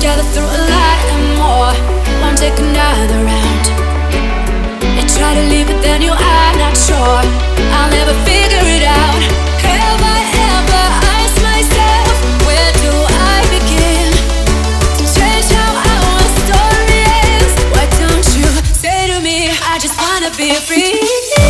each through a lot and more. One take another round. You try to leave, but then you are not sure. I'll never figure it out. Have I ever asked myself, where do I begin? To change how our story ends. Why don't you say to me, I just wanna be free?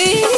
me.